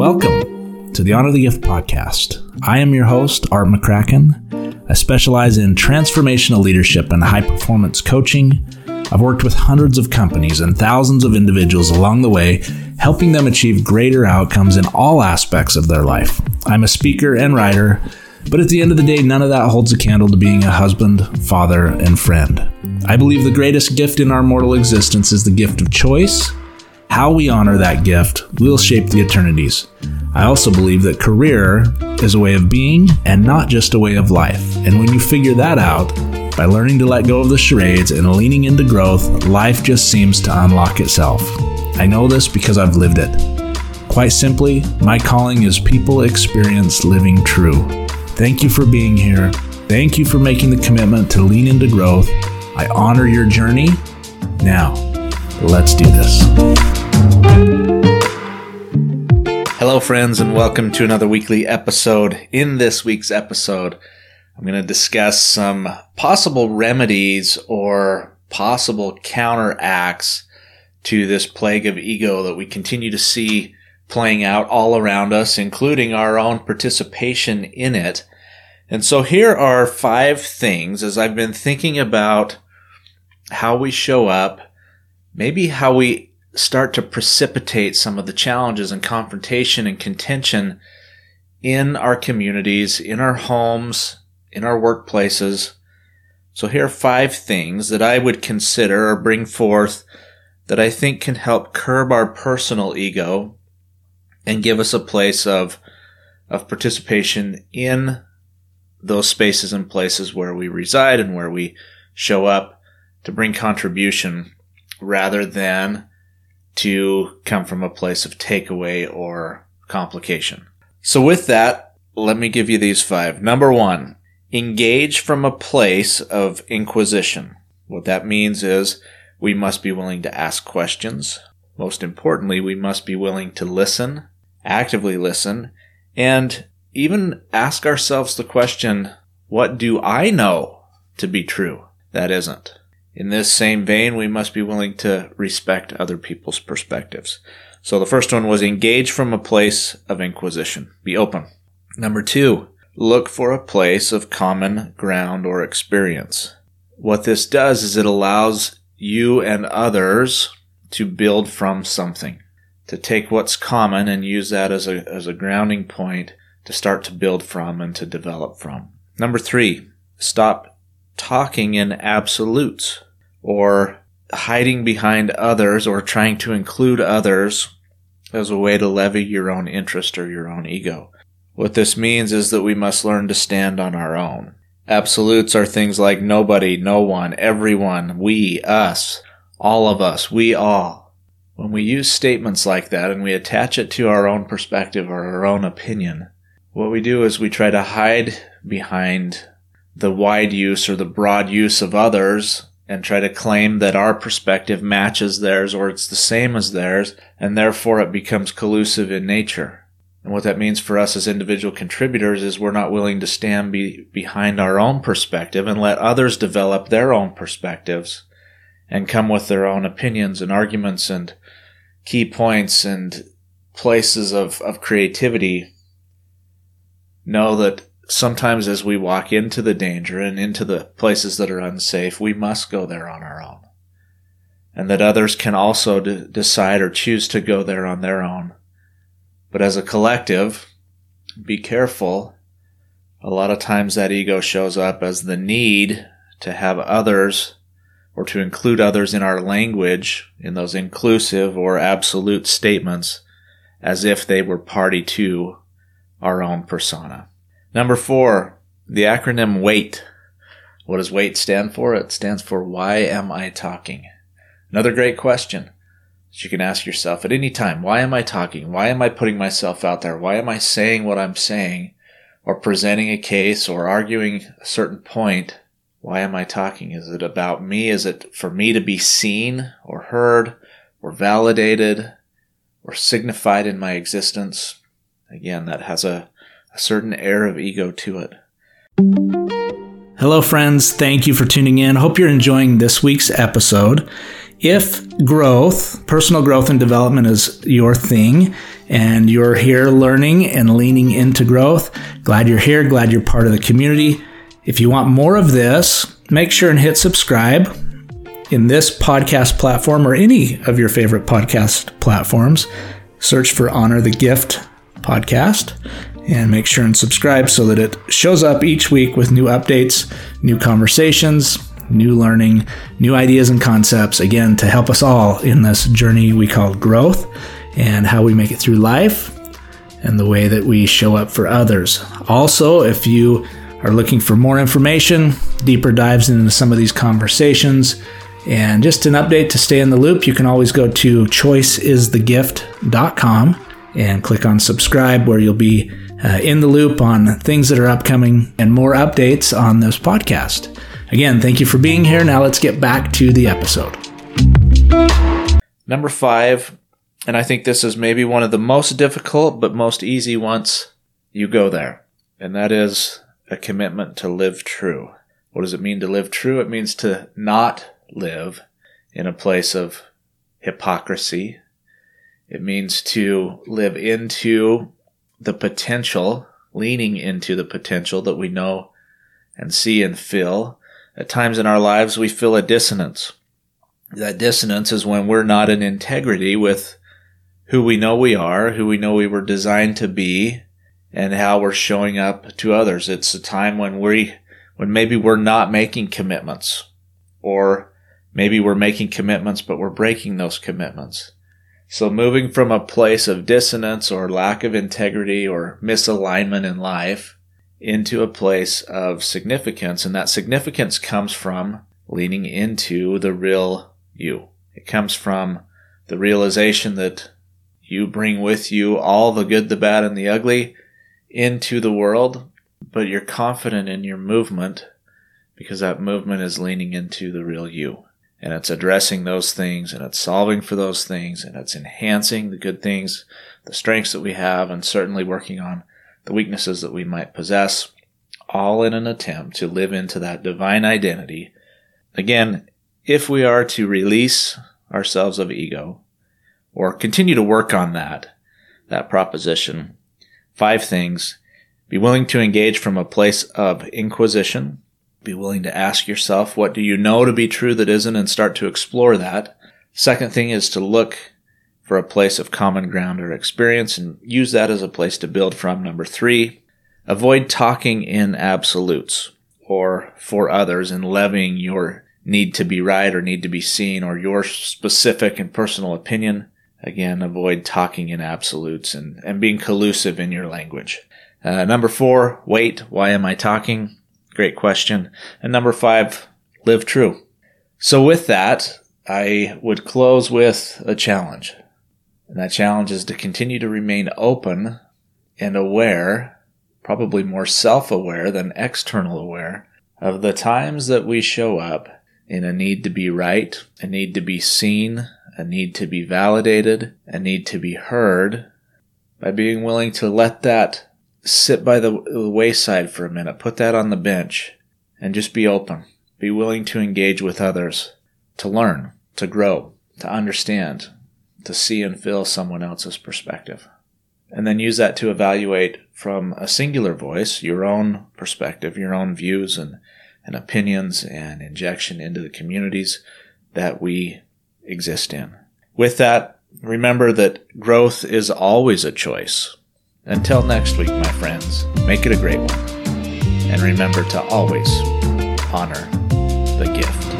Welcome to the Honor the Gift podcast. I am your host, Art McCracken. I specialize in transformational leadership and high performance coaching. I've worked with hundreds of companies and thousands of individuals along the way, helping them achieve greater outcomes in all aspects of their life. I'm a speaker and writer, but at the end of the day, none of that holds a candle to being a husband, father, and friend. I believe the greatest gift in our mortal existence is the gift of choice how we honor that gift will shape the eternities. I also believe that career is a way of being and not just a way of life. And when you figure that out, by learning to let go of the charades and leaning into growth, life just seems to unlock itself. I know this because I've lived it. Quite simply, my calling is people experience living true. Thank you for being here. Thank you for making the commitment to lean into growth. I honor your journey. Now, let's do this. Hello, friends, and welcome to another weekly episode. In this week's episode, I'm going to discuss some possible remedies or possible counteracts to this plague of ego that we continue to see playing out all around us, including our own participation in it. And so here are five things as I've been thinking about how we show up, maybe how we start to precipitate some of the challenges and confrontation and contention in our communities, in our homes, in our workplaces. So here are five things that I would consider or bring forth that I think can help curb our personal ego and give us a place of, of participation in those spaces and places where we reside and where we show up to bring contribution rather than to come from a place of takeaway or complication. So with that, let me give you these five. Number one, engage from a place of inquisition. What that means is we must be willing to ask questions. Most importantly, we must be willing to listen, actively listen, and even ask ourselves the question, what do I know to be true that isn't? In this same vein, we must be willing to respect other people's perspectives. So the first one was engage from a place of inquisition. Be open. Number two, look for a place of common ground or experience. What this does is it allows you and others to build from something, to take what's common and use that as a, as a grounding point to start to build from and to develop from. Number three, stop talking in absolutes or hiding behind others or trying to include others as a way to levy your own interest or your own ego. What this means is that we must learn to stand on our own. Absolutes are things like nobody, no one, everyone, we, us, all of us, we all. When we use statements like that and we attach it to our own perspective or our own opinion, what we do is we try to hide behind the wide use or the broad use of others and try to claim that our perspective matches theirs or it's the same as theirs, and therefore it becomes collusive in nature. And what that means for us as individual contributors is we're not willing to stand be, behind our own perspective and let others develop their own perspectives and come with their own opinions and arguments and key points and places of, of creativity. Know that sometimes as we walk into the danger and into the places that are unsafe, we must go there on our own. And that others can also d- decide or choose to go there on their own. But as a collective, be careful. A lot of times that ego shows up as the need to have others or to include others in our language in those inclusive or absolute statements as if they were party to our own persona. Number four, the acronym WAIT. What does WAIT stand for? It stands for Why Am I Talking? Another great question that you can ask yourself at any time. Why am I talking? Why am I putting myself out there? Why am I saying what I'm saying or presenting a case or arguing a certain point? Why am I talking? Is it about me? Is it for me to be seen or heard or validated or signified in my existence? Again, that has a a certain air of ego to it. Hello, friends. Thank you for tuning in. Hope you're enjoying this week's episode. If growth, personal growth and development is your thing, and you're here learning and leaning into growth, glad you're here, glad you're part of the community. If you want more of this, make sure and hit subscribe in this podcast platform or any of your favorite podcast platforms. Search for Honor the Gift podcast and make sure and subscribe so that it shows up each week with new updates, new conversations, new learning, new ideas and concepts, again, to help us all in this journey we call growth and how we make it through life and the way that we show up for others. Also, if you are looking for more information, deeper dives into some of these conversations, and just an update to stay in the loop, you can always go to choiceisthegift.com and click on subscribe, where you'll be uh, in the loop on things that are upcoming and more updates on this podcast. Again, thank you for being here. Now let's get back to the episode. Number five, and I think this is maybe one of the most difficult but most easy once you go there, and that is a commitment to live true. What does it mean to live true? It means to not live in a place of hypocrisy. It means to live into the potential, leaning into the potential that we know and see and feel at times in our lives, we feel a dissonance. That dissonance is when we're not in integrity with who we know we are, who we know we were designed to be, and how we're showing up to others. It's a time when we, when maybe we're not making commitments, or maybe we're making commitments, but we're breaking those commitments. So moving from a place of dissonance or lack of integrity or misalignment in life into a place of significance. And that significance comes from leaning into the real you. It comes from the realization that you bring with you all the good, the bad, and the ugly into the world, but you're confident in your movement because that movement is leaning into the real you. And it's addressing those things and it's solving for those things and it's enhancing the good things, the strengths that we have, and certainly working on the weaknesses that we might possess, all in an attempt to live into that divine identity. Again, if we are to release ourselves of ego or continue to work on that, that proposition, five things. Be willing to engage from a place of inquisition. Be willing to ask yourself, what do you know to be true that isn't, and start to explore that. Second thing is to look for a place of common ground or experience and use that as a place to build from. Number three, avoid talking in absolutes or for others and levying your need to be right or need to be seen or your specific and personal opinion. Again, avoid talking in absolutes and, and being collusive in your language. Uh, number four, wait. Why am I talking? Great question. And number five, live true. So with that, I would close with a challenge. And that challenge is to continue to remain open and aware, probably more self aware than external aware, of the times that we show up in a need to be right, a need to be seen, a need to be validated, a need to be heard, by being willing to let that sit by the wayside for a minute, put that on the bench, and just be open. Be willing to engage with others, to learn, to grow, to understand, to see and feel someone else's perspective. And then use that to evaluate from a singular voice your own perspective, your own views and, and opinions and injection into the communities that we exist in. With that, remember that growth is always a choice. Until next week, my friends, make it a great one. And remember to always honor the gift.